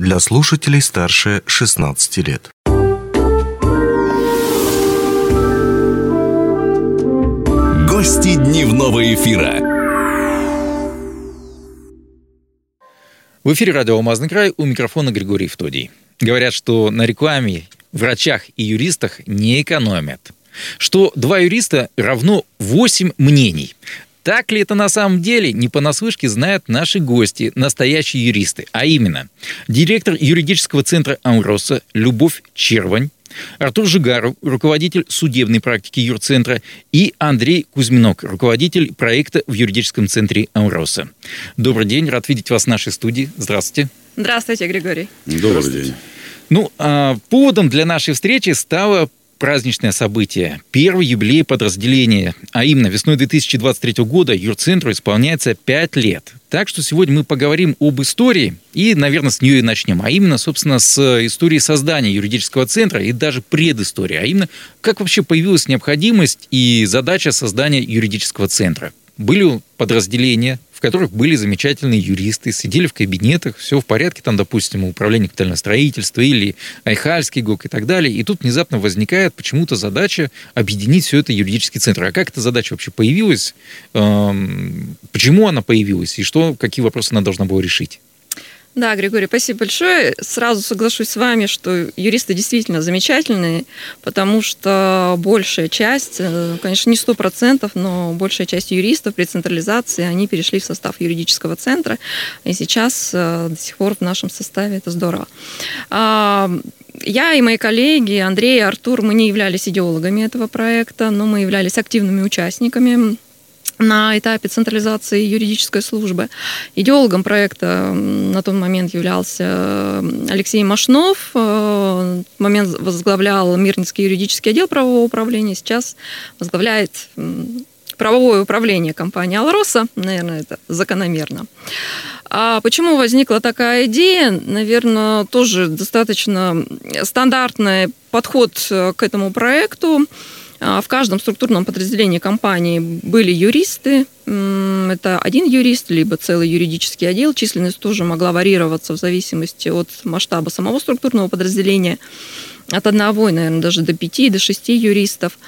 для слушателей старше 16 лет. Гости дневного эфира. В эфире радио «Алмазный край» у микрофона Григорий Втодий. Говорят, что на рекламе, врачах и юристах не экономят. Что два юриста равно восемь мнений. Так ли это на самом деле, не понаслышке знают наши гости, настоящие юристы. А именно, директор юридического центра «Амроса» Любовь Червань, Артур Жигаров, руководитель судебной практики юрцентра, и Андрей Кузьминок, руководитель проекта в юридическом центре «Амроса». Добрый день, рад видеть вас в нашей студии. Здравствуйте. Здравствуйте, Григорий. Добрый день. Ну, а поводом для нашей встречи стало праздничное событие. Первый юбилей подразделения, а именно весной 2023 года юрцентру исполняется 5 лет. Так что сегодня мы поговорим об истории и, наверное, с нее и начнем. А именно, собственно, с истории создания юридического центра и даже предыстории. А именно, как вообще появилась необходимость и задача создания юридического центра. Были подразделения, в которых были замечательные юристы, сидели в кабинетах, все в порядке, там, допустим, управление капитального строительства или Айхальский ГОК и так далее. И тут внезапно возникает почему-то задача объединить все это юридический центр. А как эта задача вообще появилась? Эм, почему она появилась? И что, какие вопросы она должна была решить? Да, Григорий, спасибо большое. Сразу соглашусь с вами, что юристы действительно замечательные, потому что большая часть, э, конечно, не сто процентов, но большая часть юристов при централизации, они перешли в состав юридического центра, и сейчас э, до сих пор в нашем составе это здорово. А, я и мои коллеги, Андрей и Артур, мы не являлись идеологами этого проекта, но мы являлись активными участниками на этапе централизации юридической службы. Идеологом проекта на тот момент являлся Алексей Машнов. В момент возглавлял Мирнинский юридический отдел правового управления. Сейчас возглавляет правовое управление компании «Алроса». Наверное, это закономерно. А почему возникла такая идея? Наверное, тоже достаточно стандартный подход к этому проекту. А, в каждом структурном подразделении компании были юристы. Это один юрист, либо целый юридический отдел. Численность тоже могла варьироваться в зависимости от масштаба самого структурного подразделения. От одного, наверное, даже до пяти, до шести юристов.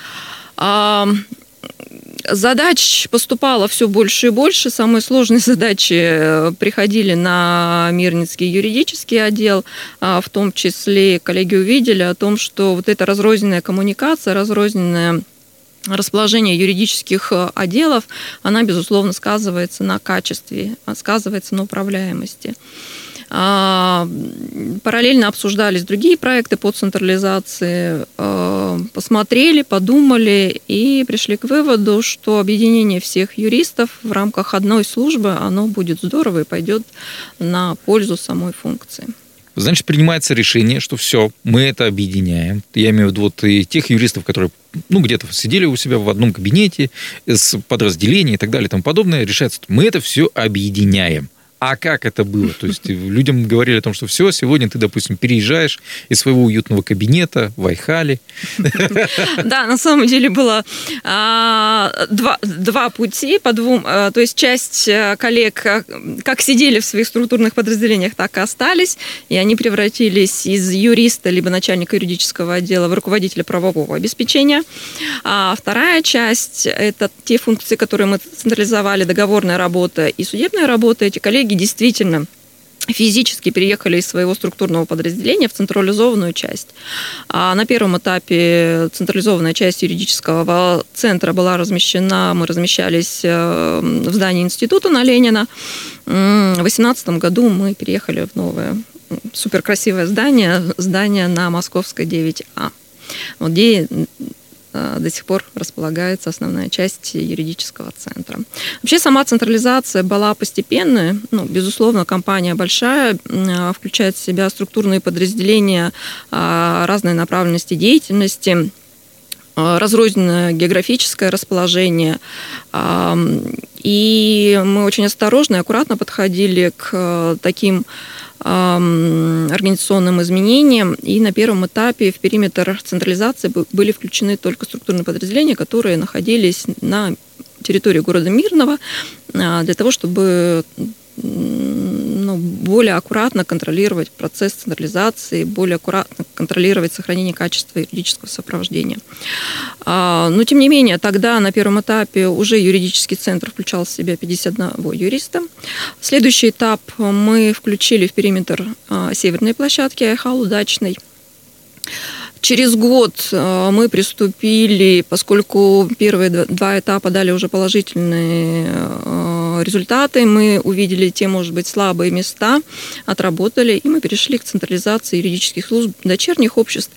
А, Задач поступало все больше и больше. Самые сложные задачи э, приходили на Мирницкий юридический отдел. А, в том числе коллеги увидели о том, что вот эта разрозненная коммуникация, разрозненная расположение юридических э, отделов, она, безусловно, сказывается на качестве, сказывается на управляемости. А, параллельно обсуждались другие проекты по централизации, а, посмотрели, подумали и пришли к выводу, что объединение всех юристов в рамках одной службы, оно будет здорово и пойдет на пользу самой функции. Значит, принимается решение, что все, мы это объединяем. Я имею в виду вот и тех юристов, которые ну, где-то сидели у себя в одном кабинете с подразделением и так далее и тому подобное, решается, мы это все объединяем. А как это было? То есть людям говорили о том, что все, сегодня ты, допустим, переезжаешь из своего уютного кабинета в Айхале. Да, на самом деле было а, два, пути по двум. А, то есть часть э, коллег как сидели в своих структурных подразделениях, так и остались. И они превратились из юриста либо начальника юридического отдела в руководителя правового обеспечения. А вторая часть – это те функции, которые мы централизовали, договорная работа и судебная работа. Эти коллеги коллеги действительно физически переехали из своего структурного подразделения в централизованную часть. А на первом этапе централизованная часть юридического центра была размещена, мы размещались э, в здании института на Ленина. В 2018 году мы переехали в новое суперкрасивое здание, здание на Московской 9А. Вот где до сих пор располагается основная часть юридического центра. Вообще сама централизация была постепенная. Ну, безусловно, компания большая, э, включает в себя структурные подразделения э, разной направленности деятельности, разрозненное географическое расположение. И мы очень осторожно и аккуратно подходили к таким организационным изменениям. И на первом этапе в периметр централизации были включены только структурные подразделения, которые находились на территории города Мирного, а, для того, чтобы ну, более аккуратно контролировать процесс централизации, более аккуратно контролировать сохранение качества юридического сопровождения. А, но, тем не менее, тогда на первом этапе уже юридический центр включал в себя 51 юриста. Следующий этап мы включили в периметр а, северной площадки Айхал удачный. Через год э, мы приступили, поскольку первые два этапа дали уже положительные результаты, мы увидели те, может быть, слабые места, отработали, и мы перешли к централизации юридических служб дочерних обществ.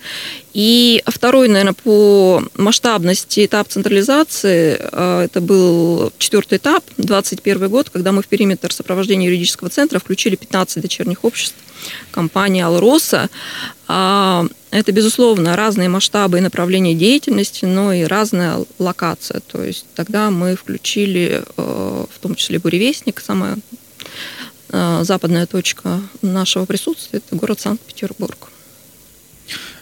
И второй, наверное, по масштабности этап централизации, э, это был четвертый этап, 2021 год, когда мы в периметр сопровождения юридического центра включили 15 дочерних обществ компании «Алроса». А, это, безусловно, разные масштабы и направления деятельности, но и разная локация. То есть тогда мы включили, э, в том числе «Буревестник», самая э, западная точка нашего присутствия, это город Санкт-Петербург.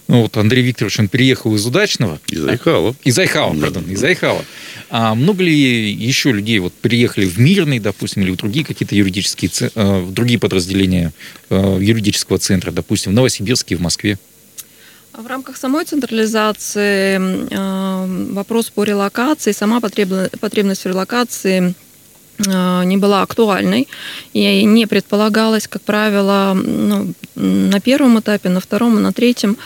Ну вот Андрей Викторович, он переехал из Удачного. Из Айхала. Из Айхала, пардон, из Айхала. А много ли еще людей вот приехали в Мирный, допустим, или в другие какие-то юридические, э, в другие подразделения э, юридического центра, допустим, в Новосибирске, в Москве? В рамках самой централизации э, вопрос по релокации, сама потребность в релокации не была актуальной и не предполагалось, как правило, ну, на первом этапе, на втором и на третьем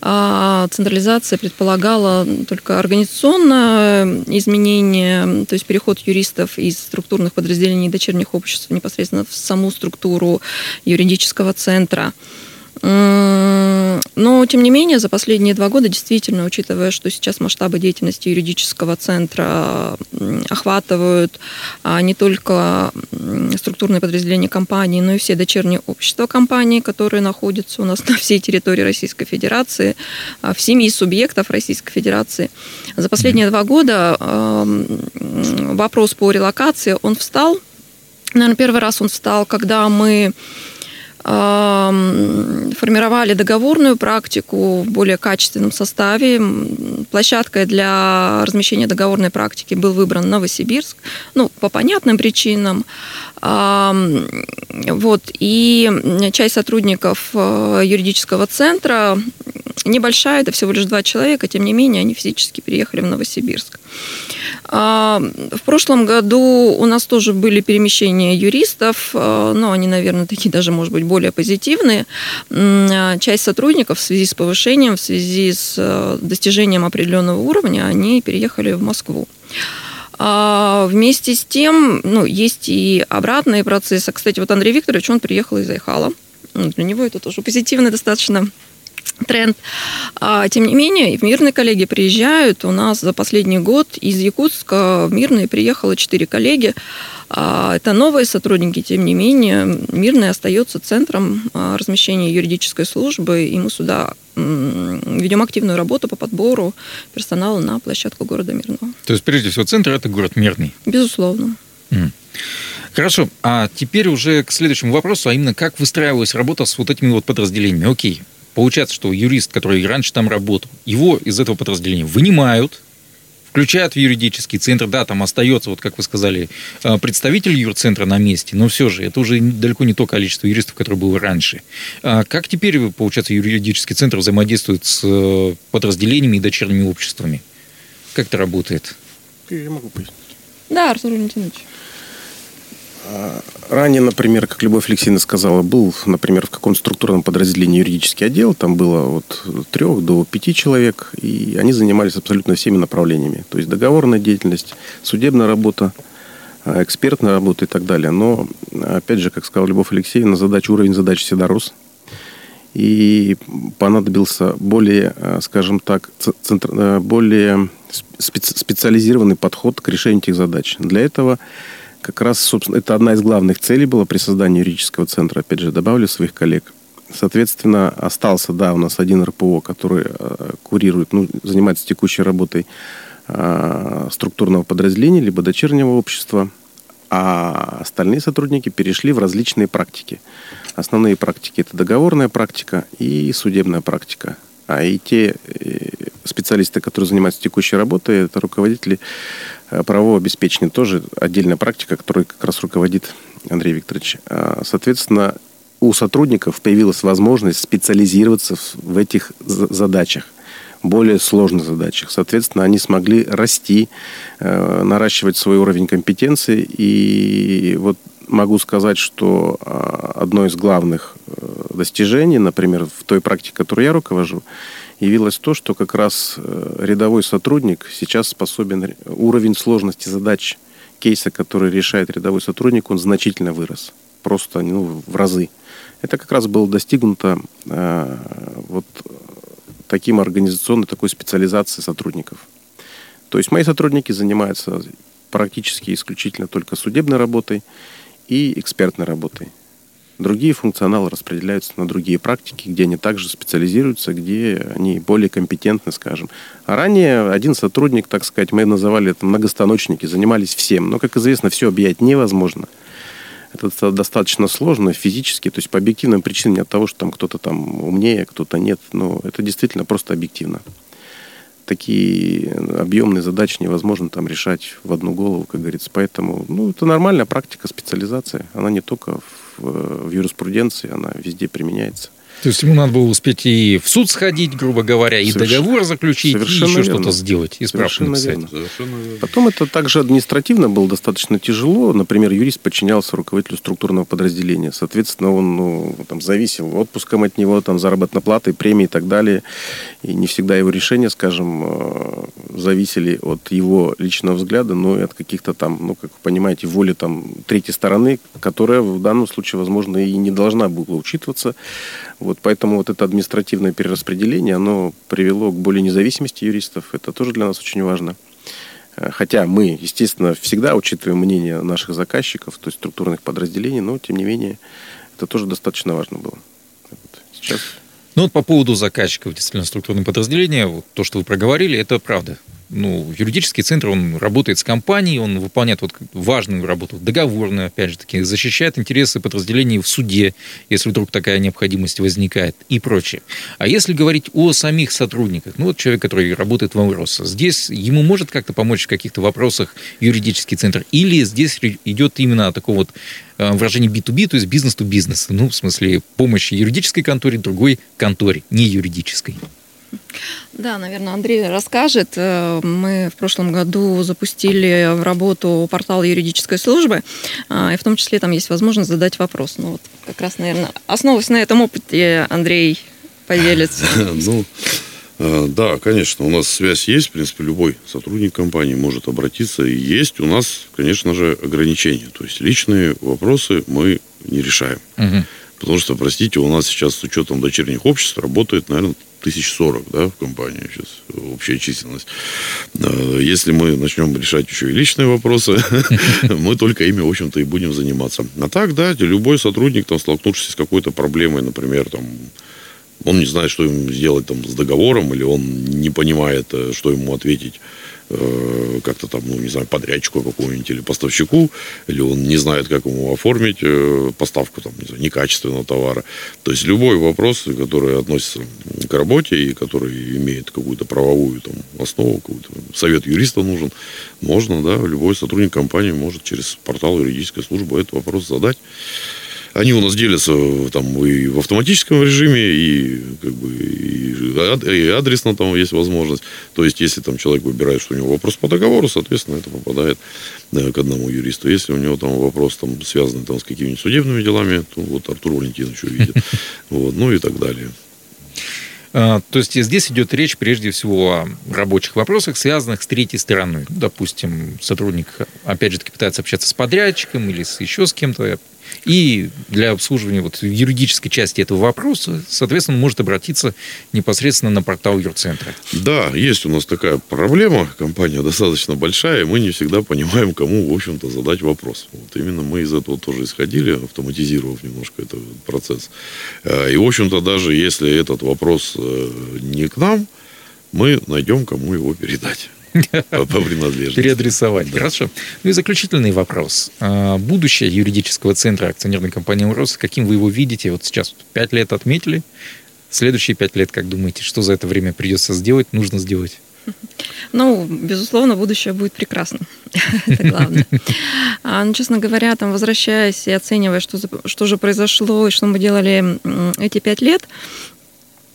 а централизация предполагала только организационное изменение, то есть переход юристов из структурных подразделений дочерних обществ непосредственно в саму структуру юридического центра. Но, тем не менее, за последние два года, действительно, учитывая, что сейчас масштабы деятельности юридического центра охватывают а, не только структурные подразделения компании, но и все дочерние общества компании, которые находятся у нас на всей территории Российской Федерации, а, в семьи субъектов Российской Федерации. За последние два года вопрос по релокации, он встал. Наверное, первый раз он встал, когда мы формировали договорную практику в более качественном составе. Площадкой для размещения договорной практики был выбран Новосибирск, ну, по понятным причинам. Вот, и часть сотрудников э, юридического центра небольшая, это всего лишь два человека, тем не менее, они физически переехали в Новосибирск. В прошлом году у нас тоже были перемещения юристов, э, но они, наверное, такие даже, может быть, более позитивные. Часть сотрудников в связи с повышением, в связи с э, достижением определенного уровня, они переехали в Москву. А вместе с тем, ну, есть и обратные процессы. Кстати, вот Андрей Викторович, он приехал из Айхала. Для него это тоже позитивный достаточно тренд. А, тем не менее, в Мирные коллеги приезжают. У нас за последний год из Якутска в Мирные приехало 4 коллеги. А, это новые сотрудники, тем не менее, Мирный остается центром а, размещения юридической службы, и мы сюда ведем активную работу по подбору персонала на площадку города Мирного. То есть, прежде всего, центр – это город Мирный? Безусловно. Хорошо, а теперь уже к следующему вопросу, а именно как выстраивалась работа с вот этими вот подразделениями. Окей, получается, что юрист, который раньше там работал, его из этого подразделения вынимают, включают в юридический центр, да, там остается, вот как вы сказали, э, представитель юрцентра на месте, но все же это уже далеко не то количество юристов, которое было раньше. А как теперь, получается, юридический центр взаимодействует с э, подразделениями и дочерними обществами? Как это работает? Я могу пояснить. Да, Артур Валентинович. А, ранее, например, как Любовь Алексеевна сказала, был, например, в каком-то структурном подразделении юридический отдел, там было от трех до пяти человек, и они занимались абсолютно всеми направлениями. То есть договорная деятельность, судебная работа, а, экспертная работа и так далее. Но, опять же, как сказала Любовь Алексеевна, задача, уровень задач всегда рос. И понадобился более, а, скажем так, центр, более специализированный подход к решению этих задач. Для этого как раз, собственно, это одна из главных целей была при создании юридического центра. Опять же, добавлю своих коллег. Соответственно, остался, да, у нас один РПО, который э, курирует, ну, занимается текущей работой э, структурного подразделения, либо дочернего общества, а остальные сотрудники перешли в различные практики. Основные практики – это договорная практика и судебная практика. А и те э, специалисты, которые занимаются текущей работой, это руководители Э, правового обеспечения тоже отдельная практика, которая как раз руководит Андрей Викторович. А, соответственно, у сотрудников появилась возможность специализироваться в этих задачах более сложных задачах. Соответственно, они смогли расти, э, наращивать свой уровень компетенции. И вот могу сказать, что а, одно из главных э, достижений, например, в той практике, которую я руковожу, явилось то, что как раз э, рядовой сотрудник сейчас способен уровень сложности задач кейса, который решает рядовой сотрудник, он значительно вырос. Просто ну, в разы. Это как раз было достигнуто э, вот таким организационной такой специализацией сотрудников. То есть мои сотрудники занимаются практически исключительно только судебной работой и экспертной работой. Другие функционалы распределяются на другие практики, где они также специализируются, где они более компетентны, скажем. А ранее один сотрудник, так сказать, мы называли это многостаночники, занимались всем. Но, как известно, все объять невозможно. Это достаточно сложно физически, то есть по объективным причинам, не от того, что там кто-то там умнее, кто-то нет, но это действительно просто объективно такие объемные задачи невозможно там решать в одну голову, как говорится. Поэтому, ну, это нормальная практика специализации. Она не только в, в юриспруденции, она везде применяется. То есть ему надо было успеть и в суд сходить, грубо говоря, и Соверш... договор заключить, Совершенно и еще что-то сделать, и справку написать. Потом это также административно было достаточно тяжело. Например, юрист подчинялся руководителю структурного подразделения. Соответственно, он ну, там, зависел отпуском от него, там, заработной платой, премией и так далее. И не всегда его решения, скажем, э, зависели от его личного взгляда, но и от каких-то там, ну, как вы понимаете, воли там третьей стороны, которая в данном случае, возможно, и не должна была учитываться. Вот поэтому вот это административное перераспределение, оно привело к более независимости юристов. Это тоже для нас очень важно. Э, хотя мы, естественно, всегда учитываем мнение наших заказчиков, то есть структурных подразделений, но тем не менее это тоже достаточно важно было. Вот. Сейчас ну вот по поводу заказчиков, действительно, структурных подразделений, вот то, что вы проговорили, это правда ну, юридический центр, он работает с компанией, он выполняет вот важную работу, договорную, опять же таки, защищает интересы подразделений в суде, если вдруг такая необходимость возникает и прочее. А если говорить о самих сотрудниках, ну, вот человек, который работает в Амроса, здесь ему может как-то помочь в каких-то вопросах юридический центр, или здесь идет именно о таком вот э, выражении B2B, то есть бизнес-то-бизнес, ну, в смысле помощи юридической конторе, другой конторе, не юридической. Да, наверное, Андрей расскажет. Э, мы в прошлом году запустили в работу портал юридической службы, а, и в том числе там есть возможность задать вопрос. Ну вот как раз, наверное, основываясь на этом опыте, Андрей поделится. Ну, э, да, конечно, у нас связь есть, в принципе, любой сотрудник компании может обратиться. И есть у нас, конечно же, ограничения. То есть личные вопросы мы не решаем. Угу. Потому что, простите, у нас сейчас с учетом дочерних обществ работает, наверное, тысяч сорок, да, в компании сейчас общая численность. Если мы начнем решать еще и личные вопросы, мы только ими, в общем-то, и будем заниматься. А так, да, любой сотрудник, там, столкнувшись с какой-то проблемой, например, там, он не знает, что ему сделать там с договором, или он не понимает, э, что ему ответить Э, как-то там, ну, не знаю, подрядчику какому-нибудь или поставщику, или он не знает, как ему оформить э, поставку там, не знаю, некачественного товара. То есть любой вопрос, который относится к работе и который имеет какую-то правовую там, основу, какой-то совет юриста нужен, можно, да, любой сотрудник компании может через портал юридической службы этот вопрос задать. Они у нас делятся там и в автоматическом режиме, и как бы и адресно там есть возможность. То есть, если там человек выбирает, что у него вопрос по договору, соответственно, это попадает к одному юристу. Если у него там вопрос там, связанный там, с какими-нибудь судебными делами, то вот Артур Валентинович увидит. Вот, ну и так далее. А, то есть здесь идет речь прежде всего о рабочих вопросах, связанных с третьей стороной. Допустим, сотрудник, опять же, пытается общаться с подрядчиком или с еще с кем-то, и для обслуживания вот юридической части этого вопроса, соответственно, может обратиться непосредственно на портал юрцентра. Да, есть у нас такая проблема. Компания достаточно большая, и мы не всегда понимаем, кому, в общем-то, задать вопрос. Вот именно мы из этого тоже исходили, автоматизировав немножко этот процесс. Э, и, в общем-то, даже если этот вопрос э, не к нам, мы найдем, кому его передать. По принадлежности. Переадресовать. Да. Хорошо. Ну и заключительный вопрос. А, будущее юридического центра акционерной компании «Урос», каким вы его видите? Вот сейчас пять лет отметили. Следующие пять лет, как думаете, что за это время придется сделать, нужно сделать? Ну, безусловно, будущее будет прекрасно. Это главное. А, ну, честно говоря, там, возвращаясь и оценивая, что, что же произошло и что мы делали эти пять лет,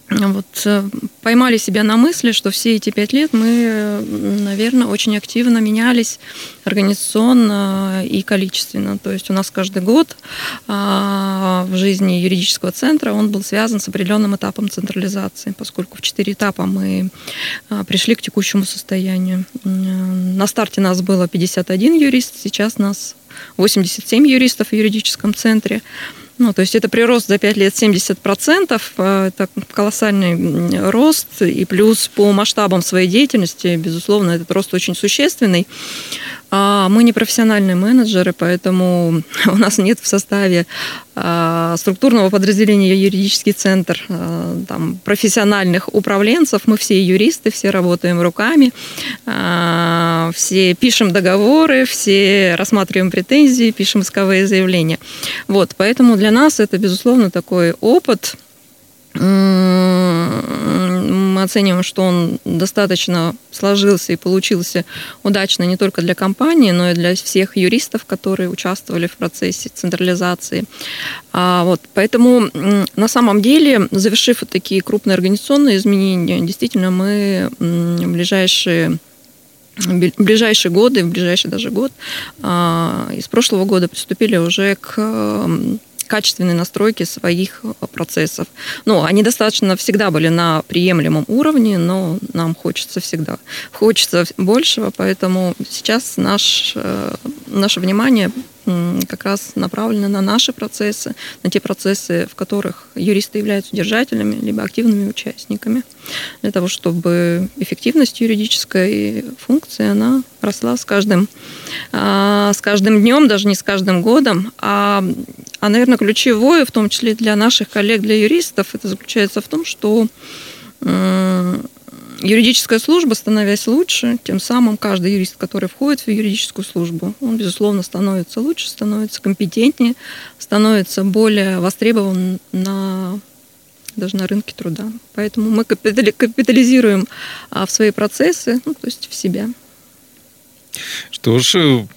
вот э, поймали себя на мысли, что все эти пять лет мы, наверное, очень активно менялись организационно и количественно. То есть у нас каждый год а, в жизни юридического центра он был связан с определенным этапом централизации, поскольку в четыре этапа мы а, пришли к текущему состоянию. На старте нас было 51 юрист, сейчас нас 87 юристов в юридическом центре. Ну, то есть это прирост за 5 лет 70%, э, это колоссальный рост, и плюс по масштабам своей деятельности, безусловно, этот рост очень существенный. А мы не профессиональные менеджеры, поэтому у нас нет в составе а, структурного подразделения юридический центр а, там, профессиональных управленцев. Мы все юристы, все работаем руками, все пишем договоры, все рассматриваем претензии, пишем исковые заявления. Вот, поэтому для нас это, безусловно, такой опыт – мы оцениваем, что он достаточно сложился и получился удачно не только для компании, но и для всех юристов, которые участвовали в процессе централизации. А вот, поэтому на самом деле, завершив вот такие крупные организационные изменения, действительно мы в ближайшие в ближайшие годы, в ближайший даже год, а, из прошлого года приступили уже к качественной настройки своих э, процессов. Ну, они достаточно всегда были на приемлемом уровне, но нам хочется всегда, хочется большего, поэтому сейчас наш, э, наше внимание как раз направлены на наши процессы, на те процессы, в которых юристы являются держателями либо активными участниками, для того, чтобы эффективность юридической функции, она росла с каждым, а, с каждым днем, даже не с каждым годом, а, а, наверное, ключевое, в том числе для наших коллег, для юристов, это заключается в том, что юридическая служба, становясь лучше, тем самым каждый юрист, который входит в юридическую службу, он, безусловно, становится лучше, становится компетентнее, становится более востребован на даже на рынке труда. Поэтому мы капитализируем а, в свои процессы, ну, то есть в себя. Что ж, э,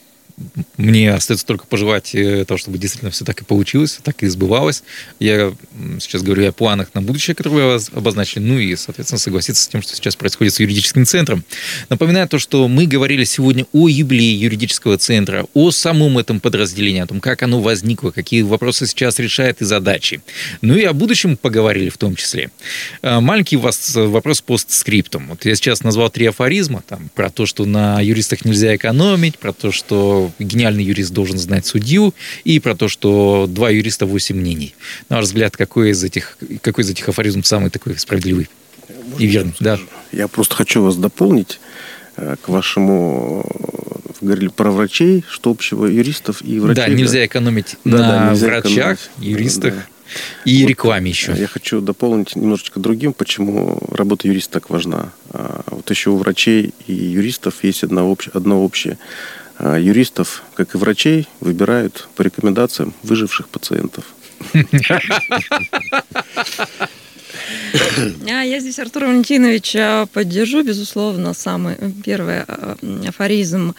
мне остается только пожелать э, того, чтобы действительно все так и получилось, так и сбывалось. Я сейчас говорю о планах на будущее, которые вы обозначили, ну и, соответственно, согласиться с тем, что сейчас происходит с юридическим центром. Напоминаю то, что мы говорили сегодня о юбилее юридического центра, о самом этом подразделении, о том, как оно возникло, какие вопросы сейчас решает и задачи. Ну и о будущем поговорили в том числе. А, маленький у вас вопрос постскриптум. Вот я сейчас назвал три афоризма, там, про то, что на юристах нельзя экономить, про то, что гениальный юрист должен знать судью, и про то, что два юриста, восемь мнений. На ваш взгляд, какой из этих, какой из этих афоризмов самый такой справедливый Можно и верный? Да. Я просто хочу вас дополнить э, к вашему вы говорили про врачей, что общего юристов и врачей. Да, нельзя экономить да, на да, нельзя врачах, экономить. юристах. Да. И вот рекламе еще. Я хочу дополнить немножечко другим, почему работа юриста так важна. А, вот еще у врачей и юристов есть одно общее. Одно общее. А юристов, как и врачей, выбирают по рекомендациям выживших пациентов. А я здесь Артур Валентинович поддержу, безусловно, самый первый а, афоризм,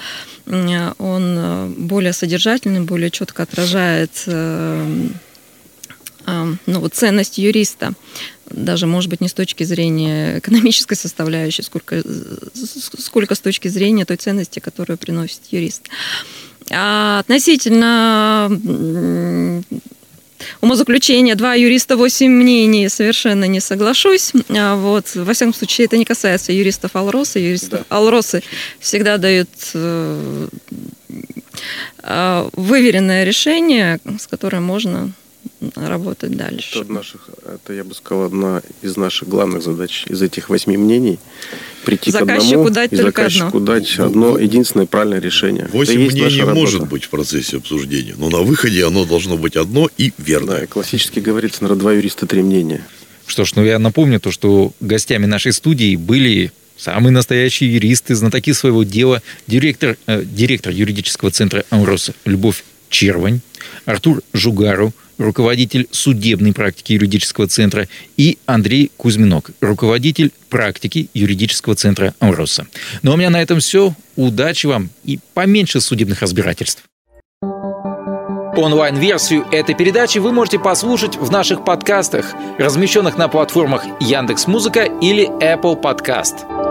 он более содержательный, более четко отражает э, ну, ценность юриста даже, может быть, не с точки зрения экономической составляющей, сколько, сколько с точки зрения той ценности, которую приносит юрист. А относительно умозаключения «два юриста, восемь мнений» совершенно не соглашусь. А вот, во всяком случае, это не касается юристов Алроса. Юристы да. Алросы всегда дают э, э, выверенное решение, с которым можно работать дальше. Это, наших, это, я бы сказал, одна из наших главных задач из этих восьми мнений. Прийти заказчику к одному дать и заказчику одно. дать одно единственное правильное решение. Восемь мнений может быть в процессе обсуждения, но на выходе оно должно быть одно и верное. Да, классически говорится, наверное, два юриста, три мнения. Что ж, ну я напомню то, что гостями нашей студии были самые настоящие юристы, знатоки своего дела, директор, э, директор юридического центра «Амрос» Любовь Червань, Артур Жугару, руководитель судебной практики юридического центра, и Андрей Кузьминок, руководитель практики юридического центра Амроса. Ну а у меня на этом все. Удачи вам и поменьше судебных разбирательств. Онлайн-версию этой передачи вы можете послушать в наших подкастах, размещенных на платформах Яндекс.Музыка или Apple Podcast.